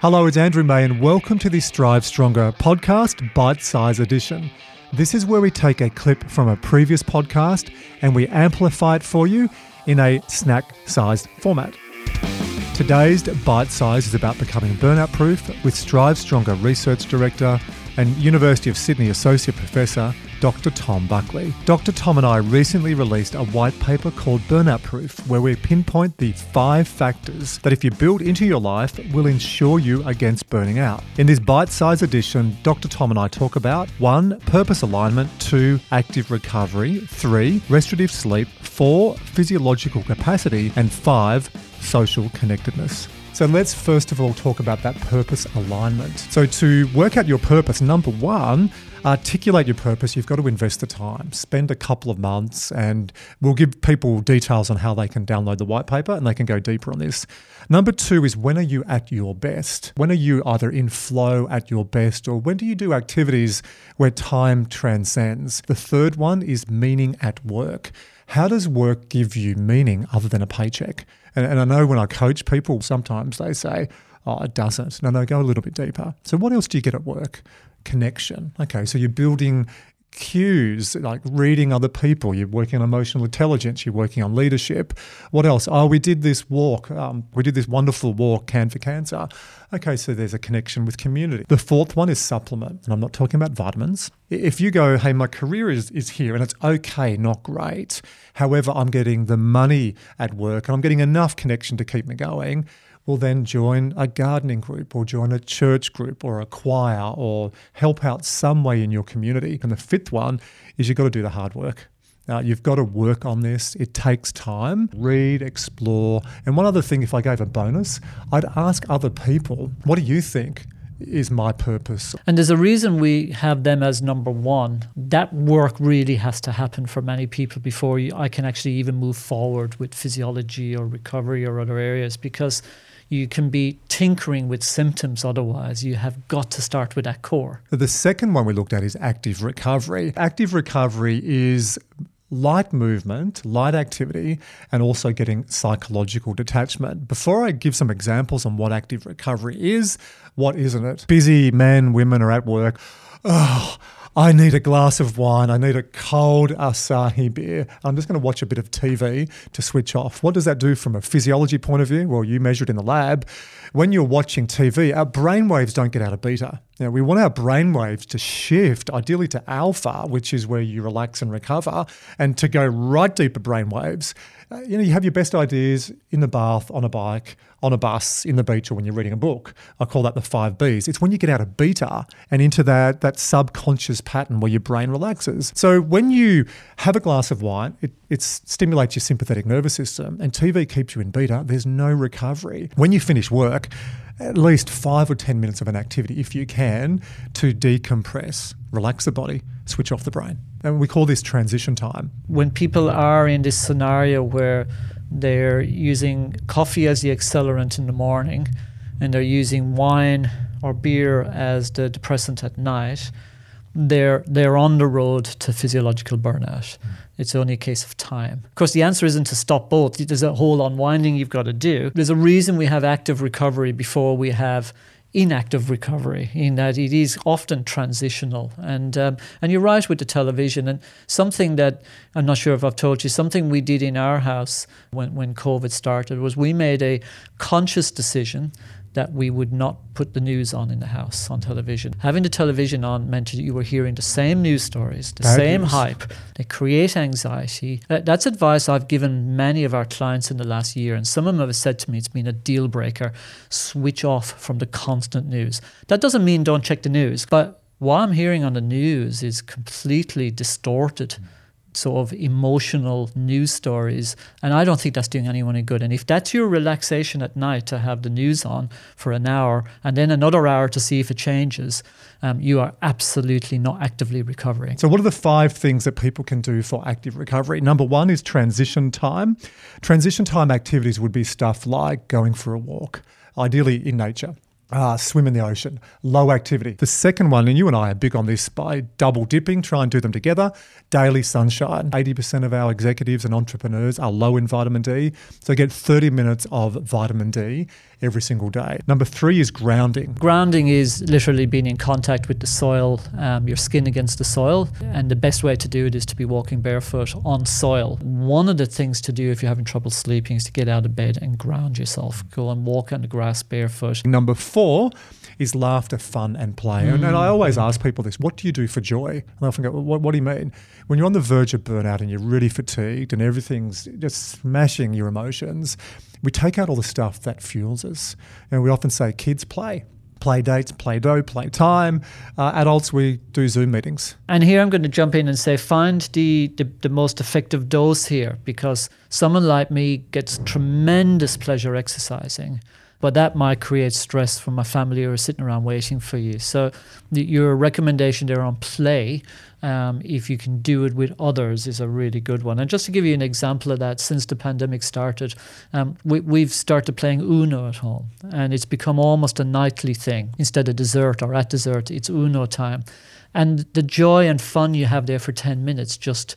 Hello, it's Andrew May, and welcome to the Strive Stronger podcast, bite size edition. This is where we take a clip from a previous podcast and we amplify it for you in a snack sized format. Today's bite size is about becoming burnout proof with Strive Stronger Research Director and University of Sydney Associate Professor Dr. Tom Buckley. Dr. Tom and I recently released a white paper called Burnout Proof, where we pinpoint the five factors that, if you build into your life, will ensure you against burning out. In this bite sized edition, Dr. Tom and I talk about one, purpose alignment, two, active recovery, three, restorative sleep, four, physiological capacity, and five, social connectedness. So let's first of all talk about that purpose alignment. So, to work out your purpose, number one, articulate your purpose, you've got to invest the time. Spend a couple of months, and we'll give people details on how they can download the white paper and they can go deeper on this. Number two is when are you at your best? When are you either in flow at your best, or when do you do activities where time transcends? The third one is meaning at work. How does work give you meaning other than a paycheck? And, and I know when I coach people, sometimes they say, oh, it doesn't. No, no, go a little bit deeper. So, what else do you get at work? Connection. Okay, so you're building cues like reading other people. You're working on emotional intelligence you're working on leadership. What else? Oh we did this walk um, we did this wonderful walk can for cancer. Okay so there's a connection with community. The fourth one is supplement and i'm not talking about vitamins. If you go hey my career is, is here and it's okay not great. However i'm getting the money at work and i'm getting enough connection to keep me going then join a gardening group or join a church group or a choir or help out some way in your community. And the fifth one is you've got to do the hard work. Uh, you've got to work on this. It takes time. Read, explore. And one other thing, if I gave a bonus, I'd ask other people, what do you think? is my purpose. And there's a reason we have them as number one. That work really has to happen for many people before I can actually even move forward with physiology or recovery or other areas because you can be tinkering with symptoms otherwise. You have got to start with that core. The second one we looked at is active recovery. Active recovery is light movement, light activity, and also getting psychological detachment. Before I give some examples on what active recovery is, what isn't it? Busy men, women are at work. Oh, I need a glass of wine. I need a cold Asahi beer. I'm just going to watch a bit of TV to switch off. What does that do from a physiology point of view? Well, you measure it in the lab. When you're watching TV, our brain waves don't get out of beta. Now, we want our brain waves to shift, ideally to alpha, which is where you relax and recover, and to go right deeper brain waves. Uh, you know, you have your best ideas in the bath, on a bike, on a bus, in the beach, or when you're reading a book. I call that the five Bs. It's when you get out of beta and into that, that subconscious pattern where your brain relaxes. So when you have a glass of wine, it, it stimulates your sympathetic nervous system, and TV keeps you in beta. There's no recovery. When you finish work, at least five or 10 minutes of an activity, if you can, to decompress, relax the body, switch off the brain. And we call this transition time. When people are in this scenario where they're using coffee as the accelerant in the morning and they're using wine or beer as the depressant at night, they're they're on the road to physiological burnout. Mm. It's only a case of time. Of course, the answer isn't to stop both. There's a whole unwinding you've got to do. There's a reason we have active recovery before we have inactive recovery in that it is often transitional and um, and you're right with the television and something that I'm not sure if I've told you something we did in our house when when COVID started was we made a conscious decision that we would not put the news on in the house on television. Having the television on meant that you were hearing the same news stories, the Bad same news. hype. They create anxiety. That's advice I've given many of our clients in the last year, and some of them have said to me it's been a deal breaker. Switch off from the constant news. That doesn't mean don't check the news, but what I'm hearing on the news is completely distorted. Mm sort of emotional news stories. And I don't think that's doing anyone any good. And if that's your relaxation at night to have the news on for an hour and then another hour to see if it changes, um, you are absolutely not actively recovering. So, what are the five things that people can do for active recovery? Number one is transition time. Transition time activities would be stuff like going for a walk, ideally in nature Uh, swim in the ocean, low activity. The second one, and you and I are big on this by double dipping, try and do them together. Daily sunshine. 80% of our executives and entrepreneurs are low in vitamin D. So get 30 minutes of vitamin D every single day. Number three is grounding. Grounding is literally being in contact with the soil, um, your skin against the soil. And the best way to do it is to be walking barefoot on soil. One of the things to do if you're having trouble sleeping is to get out of bed and ground yourself. Go and walk on the grass barefoot. Number four is laughter, fun, and play. Mm. And, and, I always ask people this what do you do for joy? And I often go, well, what, what do you mean? When you're on the verge of burnout and you're really fatigued and everything's just smashing your emotions, we take out all the stuff that fuels us. And we often say, kids play play dates, play doh, play time. Uh, adults, we do Zoom meetings. And here I'm going to jump in and say find the, the, the, most effective dose here because someone like me gets tremendous pleasure exercising but that might create stress for my family who are sitting around waiting for you. So the, your recommendation there on play, um, if you can do it with others, is a really good one. And just to give you an example of that, since the pandemic started, um, we, we've started playing Uno at home, and it's become almost a nightly thing. Instead of dessert or at dessert, it's Uno time. And the joy and fun you have there for 10 minutes just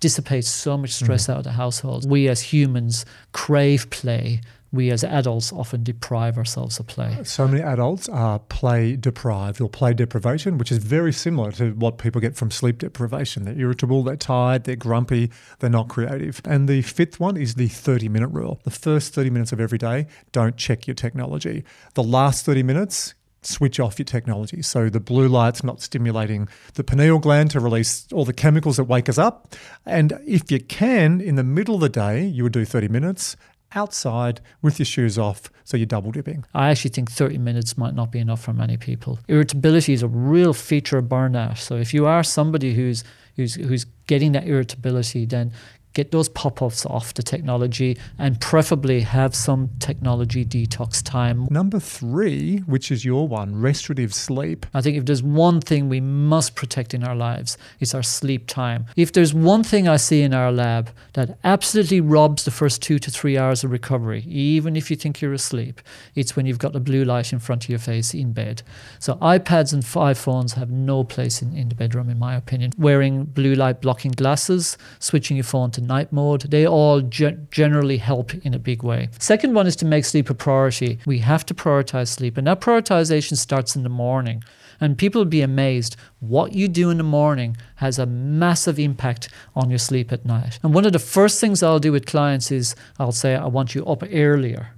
dissipates so much stress mm. out of the household. We as humans crave play we as adults often deprive ourselves of play. So many adults are play deprived or play deprivation, which is very similar to what people get from sleep deprivation. They're irritable, they're tired, they're grumpy, they're not creative. And the fifth one is the 30 minute rule. The first 30 minutes of every day, don't check your technology. The last 30 minutes, switch off your technology. So the blue light's not stimulating the pineal gland to release all the chemicals that wake us up. And if you can, in the middle of the day, you would do 30 minutes outside with your shoes off, so you're double dipping. I actually think 30 minutes might not be enough for many people. Irritability is a real feature of burnout. So if you are somebody who's who's who's getting that irritability, then get those pop offs off the technology and preferably have some technology detox time. Number three, which is your one, restorative sleep. I think if there's one thing we must protect in our lives, it's our sleep time. If there's one thing I see in our lab that absolutely robs the first two to three hours of recovery, even if you think you're asleep, it's when you've got the blue light in front of your face in bed. So iPads and iPhones have no place in, in the bedroom, in my opinion. Wearing blue light blocking glasses, switching your phone to night mode, they all ge- generally help in a big way. Second one is to make sleep a priority. We have to prioritize sleep, and that prioritization starts in the morning. And people will be amazed. What you do in the morning has a massive impact on your sleep at night. And one of the first things I'll do with clients is I'll say, I want you up earlier.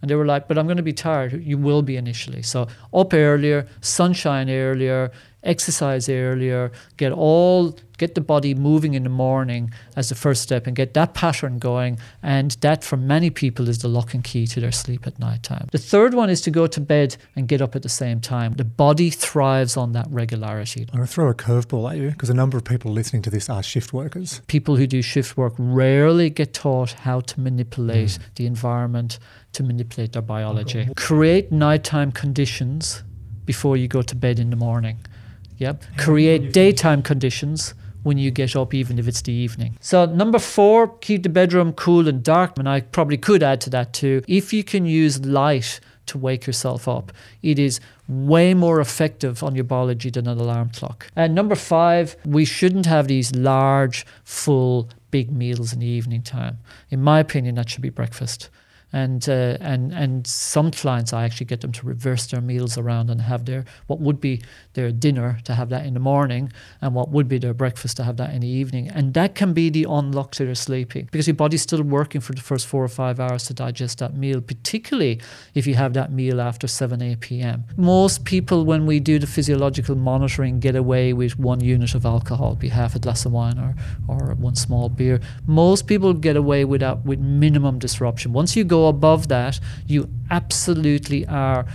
And they were like, but I'm going to be tired. You will be initially. So up earlier, sunshine earlier, exercise earlier, get all get the body moving in the morning as the first step and get that pattern going. And that for many people is the lock and key to their sleep at night time. The third one is to go to bed and get up at the same time. The body thrives on that regularity. I'm going to throw a curveball at you because a number of people listening to this are shift workers. People who do shift work rarely get taught how to manipulate mm. the environment to manipulate their biology. Create nighttime conditions before you go to bed in the morning. Yep. Create daytime conditions when you get up, even if it's the evening. So, number four, keep the bedroom cool and dark. And I probably could add to that too. If you can use light to wake yourself up, it is way more effective on your biology than an alarm clock. And number five, we shouldn't have these large, full, big meals in the evening time. In my opinion, that should be breakfast and uh, and and some clients I actually get them to reverse their meals around and have their what would be their dinner to have that in the morning and what would be their breakfast to have that in the evening. And that can be the unlock to their sleeping because your body's still working for the first four or five hours to digest that meal particularly if you have that meal after 7 8 p.m most people when we do the physiological monitoring get away with one unit of alcohol be half a glass of wine or or one small beer. Most people get away with that with minimum disruption. Once you go go above that, you absolutely are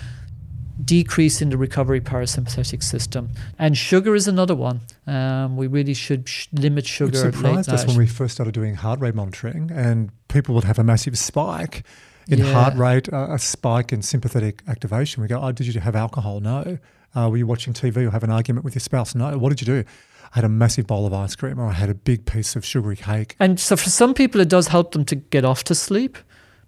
decreasing the recovery parasympathetic system. And sugar is another one. Um, we really should sh- limit sugar. It surprised us when we first started doing heart rate monitoring, and people would have a massive spike in yeah. heart rate, uh, a spike in sympathetic activation. We go, "Oh, did you have alcohol? No. Uh, were you watching TV or have an argument with your spouse? No. What did you do? I had a massive bowl of ice cream or I had a big piece of sugary cake. And so for some people, it does help them to get off to sleep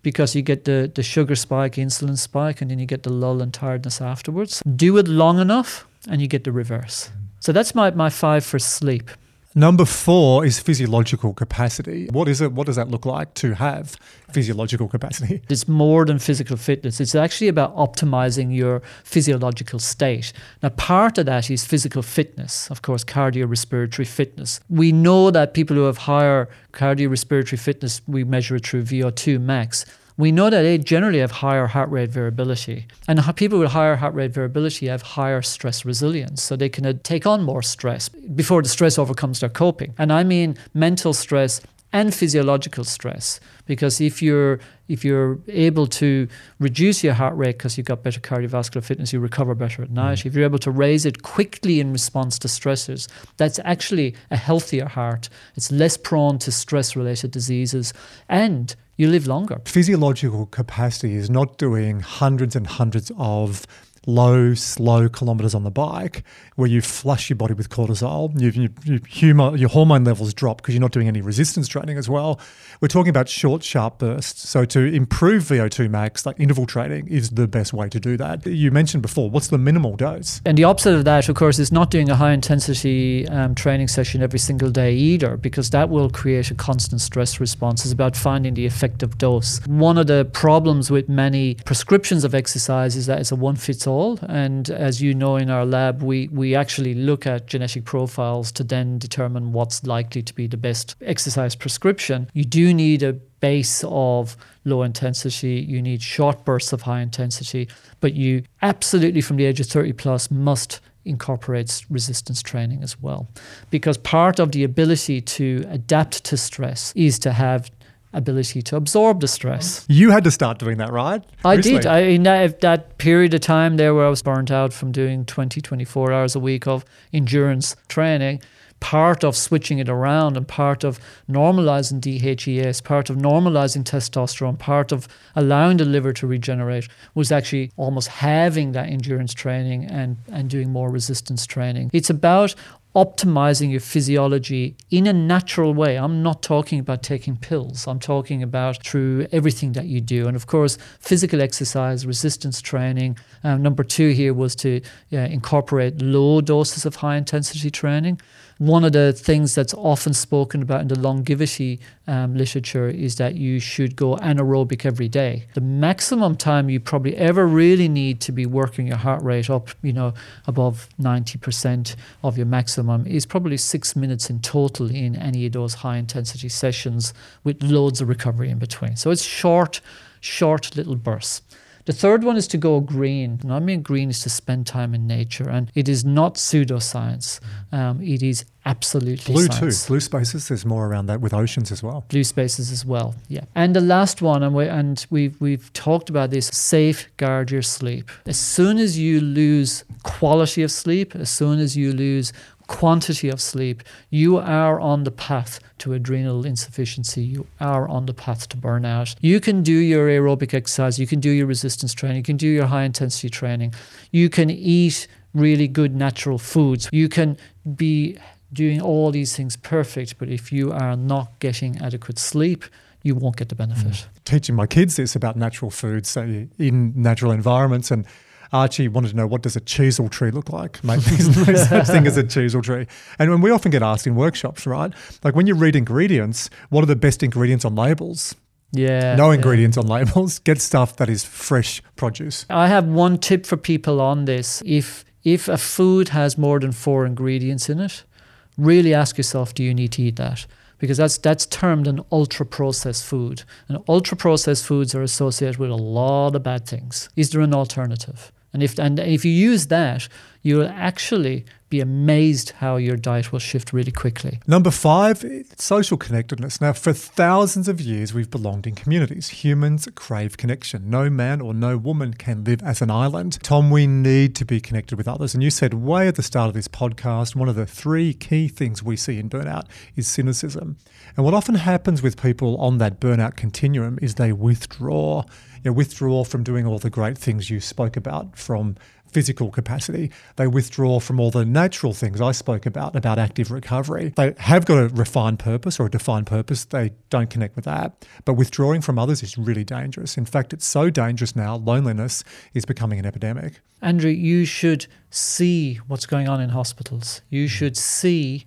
because you get the, the sugar spike, insulin spike, and then you get the lull and tiredness afterwards. Do it long enough and you get the reverse. Mm-hmm. So that's my, my five for sleep. Number four is physiological capacity. What is it? What does that look like to have physiological capacity? It's more than physical fitness. It's actually about optimizing your physiological state. Now, part of that is physical fitness, of course, cardiorespiratory fitness. We know that people who have higher cardiorespiratory fitness, we measure it through VO2 max we know that they generally have higher heart rate variability. And people with higher heart rate variability have higher stress resilience. So they can uh, take on more stress before the stress overcomes their coping. And I mean mental stress and physiological stress because if you're if you're able to reduce your heart rate because you've got better cardiovascular fitness you recover better at night mm. if you're able to raise it quickly in response to stressors that's actually a healthier heart it's less prone to stress related diseases and you live longer. Physiological capacity is not doing hundreds and hundreds of low, slow kilometers on the bike where you flush your body with cortisol, you, you, you humor, your hormone levels drop because you're not doing any resistance training as well. We're talking about short, sharp bursts. So to improve VO2 max, like interval training is the best way to do that. You mentioned before, what's the minimal dose? And the opposite of that, of course, is not doing a high intensity um, training session every single day either, because that will create a constant stress response. It's about finding the effective dose. One of the problems with many prescriptions of exercise is that it's a one fits all. And as you know, in our lab, we, we actually look at genetic profiles to then determine what's likely to be the best exercise prescription. You do need a base of low intensity, you need short bursts of high intensity, but you absolutely from the age of 30 plus must incorporate resistance training as well. Because part of the ability to adapt to stress is to have ability to absorb the stress. You had to start doing that, right? I did. I, in that, that period of time there where I was burnt out from doing 20, 24 hours a week of endurance training, part of switching it around and part of normalizing DHEAS, part of normalizing testosterone, part of allowing the liver to regenerate was actually almost having that endurance training and, and doing more resistance training. It's about optimizing your physiology in a natural way. I'm not talking about taking pills. I'm talking about through everything that you do. And of course, physical exercise, resistance training. Um, number two here was to uh, incorporate low doses of high intensity training. One of the things that's often spoken about in the longevity um, literature is that you should go anaerobic every day. The maximum time you probably ever really need to be working your heart rate up, you know, above 90% of your maximum is probably six minutes in total in any of those high intensity sessions with loads of recovery in between. So it's short, short little bursts. The third one is to go green. And I mean green is to spend time in nature, and it is not pseudoscience. Um, it is absolutely blue science. too. Blue spaces. There's more around that with oceans as well. Blue spaces as well. Yeah. And the last one, and we and we've we've talked about this. Safeguard your sleep. As soon as you lose quality of sleep, as soon as you lose quantity of sleep, you are on the path to adrenal insufficiency. You are on the path to burnout. You can do your aerobic exercise, you can do your resistance training, you can do your high intensity training, you can eat really good natural foods, you can be doing all these things perfect, but if you are not getting adequate sleep, you won't get the benefit. Mm. Teaching my kids this about natural foods so in natural environments and Archie wanted to know what does a Cheezel tree look like? Mate, there's no such thing as a Cheezel tree. And when we often get asked in workshops, right? Like when you read ingredients, what are the best ingredients on labels? Yeah. No ingredients yeah. on labels. Get stuff that is fresh produce. I have one tip for people on this. If if a food has more than four ingredients in it, really ask yourself, do you need to eat that? because that's that's termed an ultra processed food. And ultra processed foods are associated with a lot of bad things. Is there an alternative? And if and if you use that, you will actually be amazed how your diet will shift really quickly. Number five, social connectedness. Now, for thousands of years, we've belonged in communities. Humans crave connection. No man or no woman can live as an island. Tom, we need to be connected with others. And you said way at the start of this podcast, one of the three key things we see in burnout is cynicism. And what often happens with people on that burnout continuum is they withdraw you know, withdraw from doing all the great things you spoke about from physical capacity. They withdraw from all the natural things I spoke about, about active recovery. They have got a refined purpose or a defined purpose. They don't connect with that. But withdrawing from others is really dangerous. In fact, it's so dangerous now, loneliness is becoming an epidemic. Andrew, you should see what's going on in hospitals. You should see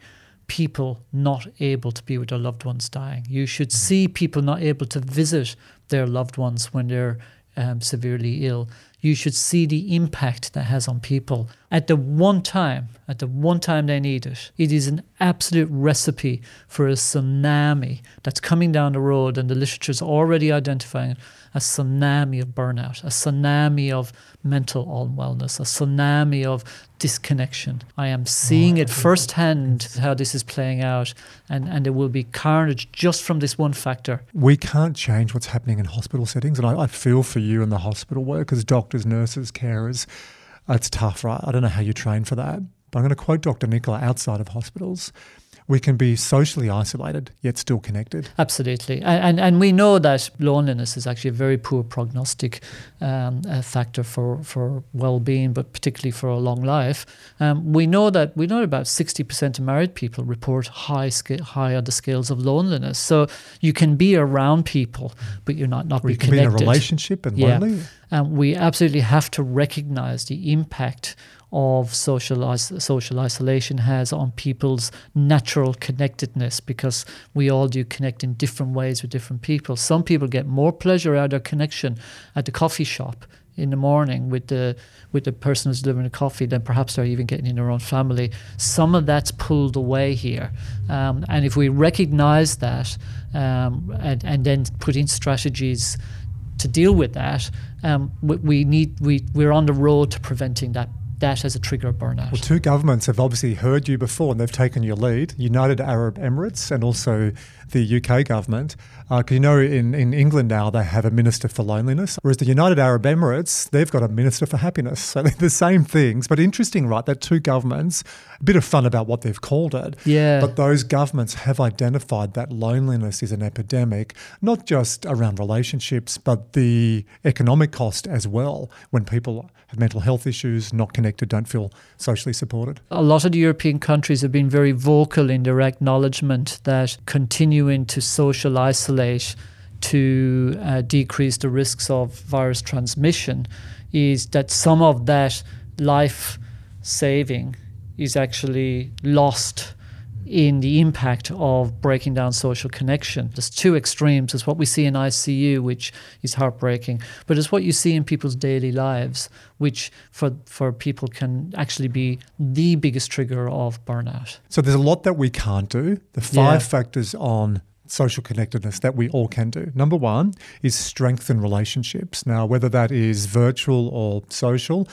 people not able to be with their loved ones dying. You should see people not able to visit their loved ones when they're um, severely ill you should see the impact that has on people at the one time, at the one time they need it. It is an absolute recipe for a tsunami that's coming down the road, and the literature is already identifying a tsunami of burnout, a tsunami of mental unwellness, a tsunami of disconnection. I am seeing it firsthand how this is playing out, and, and there will be carnage just from this one factor. We can't change what's happening in hospital settings, and I, I feel for you in the hospital workers, doctors, nurses, carers. It's tough, right? I don't know how you train for that. But I'm going to quote Dr. Nicola outside of hospitals we can be socially isolated yet still connected. Absolutely, and and, and we know that loneliness is actually a very poor prognostic um, factor for for well-being, but particularly for a long life. Um, we know that we know about sixty percent of married people report high sca- high on the scales of loneliness. So you can be around people, but you're not not or be you can connected. be in a relationship and yeah. lonely. Um, we absolutely have to recognize the impact of social social isolation has on people's natural connectedness because we all do connect in different ways with different people. Some people get more pleasure out of connection at the coffee shop in the morning with the with the person who's delivering the coffee than perhaps they're even getting in their own family. Some of that's pulled away here, um, and if we recognise that um, and and then put in strategies to deal with that, um, we, we, need we we're on the road to preventing that that as a trigger of burnout. Well, two governments have obviously heard you before and they've taken your lead United Arab Emirates and also the UK government. Because uh, you know, in, in England now, they have a minister for loneliness, whereas the United Arab Emirates, they've got a minister for happiness. So they're the same things. But interesting, right? That two governments, a bit of fun about what they've called it. Yeah. But those governments have identified that loneliness is an epidemic, not just around relationships, but the economic cost as well when people have mental health issues, not connected, don't feel socially supported. A lot of the European countries have been very vocal in their acknowledgement that continuing to social isolate to uh, decrease the risks of virus transmission is that some of that life saving is actually lost in the impact of breaking down social connection. There's two extremes. It's what we see in ICU, which is heartbreaking, but it's what you see in people's daily lives, which for, for people can actually be the biggest trigger of burnout. So there's a lot that we can't do. The five yeah. factors on social connectedness that we all can do. Number one is strengthen relationships. Now, whether that is virtual or social,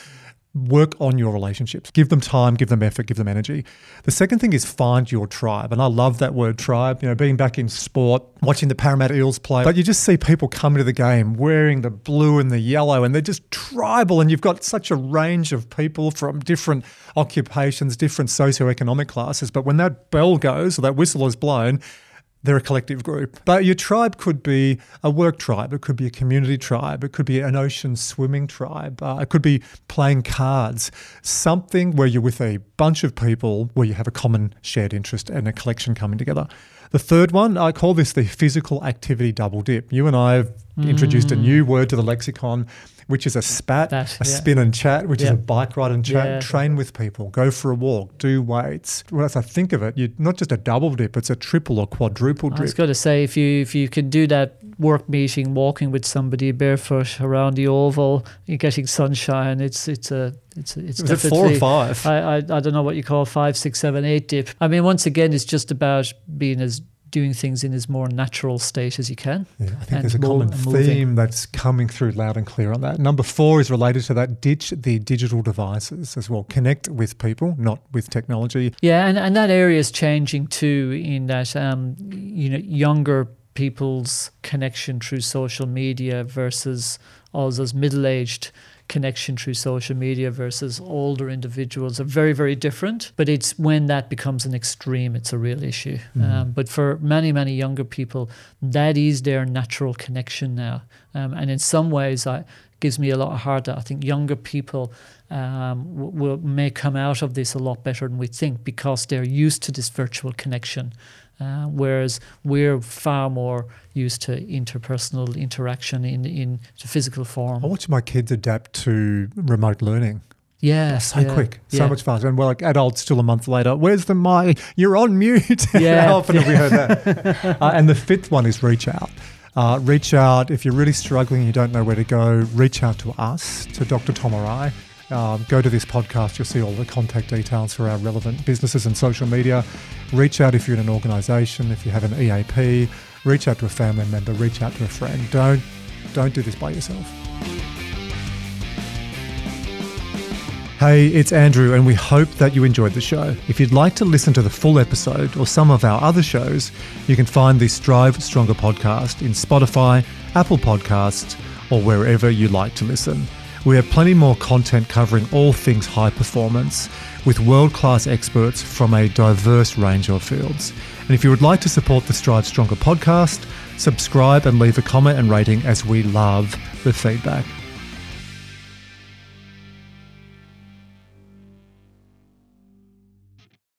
work on your relationships. Give them time, give them effort, give them energy. The second thing is find your tribe. And I love that word tribe. You know, being back in sport, watching the Parramatta Eels play, but you just see people come into the game wearing the blue and the yellow and they're just tribal. And you've got such a range of people from different occupations, different socioeconomic classes. But when that bell goes or that whistle is blown, they're a collective group. But your tribe could be a work tribe, it could be a community tribe, it could be an ocean swimming tribe, uh, it could be playing cards, something where you're with a bunch of people where you have a common shared interest and a collection coming together. The third one, I call this the physical activity double dip. You and I have mm. introduced a new word to the lexicon which is a spat, that, a yeah. spin and chat, which yeah. is a bike ride and chat. Yeah. Train with people, go for a walk, do weights. Well, as I think of it, you're not just a double dip; it's a triple or quadruple dip. I was going to say if you if you can do that work meeting, walking with somebody barefoot around the oval, you're getting sunshine. It's it's a it's it's it four or five. I, I I don't know what you call five, six, seven, eight dip. I mean, once again, it's just about being as doing things in as more natural state as you can. Yeah, I think there's a common theme that's coming through loud and clear on that. Number four is related to that ditch the digital devices as well. Connect with people, not with technology. Yeah, and, and that area is changing too, in that um, you know younger people's connection through social media versus us as middle aged connection through social media versus older individuals are very, very different. But it's when that becomes an extreme, it's a real issue. Mm-hmm. Um, but for many, many younger people, that is their natural connection now. Um, and in some ways, I, gives me a lot of heart that I think younger people um, will may come out of this a lot better than we think because they're used to this virtual connection. Uh, whereas we're far more used to interpersonal interaction in in the physical form. I watch my kids adapt to remote learning. Yeah, so yeah, quick, so yeah. much faster. And we're like adults still a month later. Where's the mic? You're on mute. Yeah, How often have we heard that? uh, and the fifth one is reach out. Uh, reach out if you're really struggling and you don't know where to go. Reach out to us, to Dr. Tom or I. Um, go to this podcast, you'll see all the contact details for our relevant businesses and social media. Reach out if you're in an organization, if you have an EAP, reach out to a family member, reach out to a friend. Don't don't do this by yourself. Hey, it's Andrew, and we hope that you enjoyed the show. If you'd like to listen to the full episode or some of our other shows, you can find the Strive Stronger podcast in Spotify, Apple Podcasts, or wherever you like to listen. We have plenty more content covering all things high performance with world class experts from a diverse range of fields. And if you would like to support the Strive Stronger podcast, subscribe and leave a comment and rating as we love the feedback.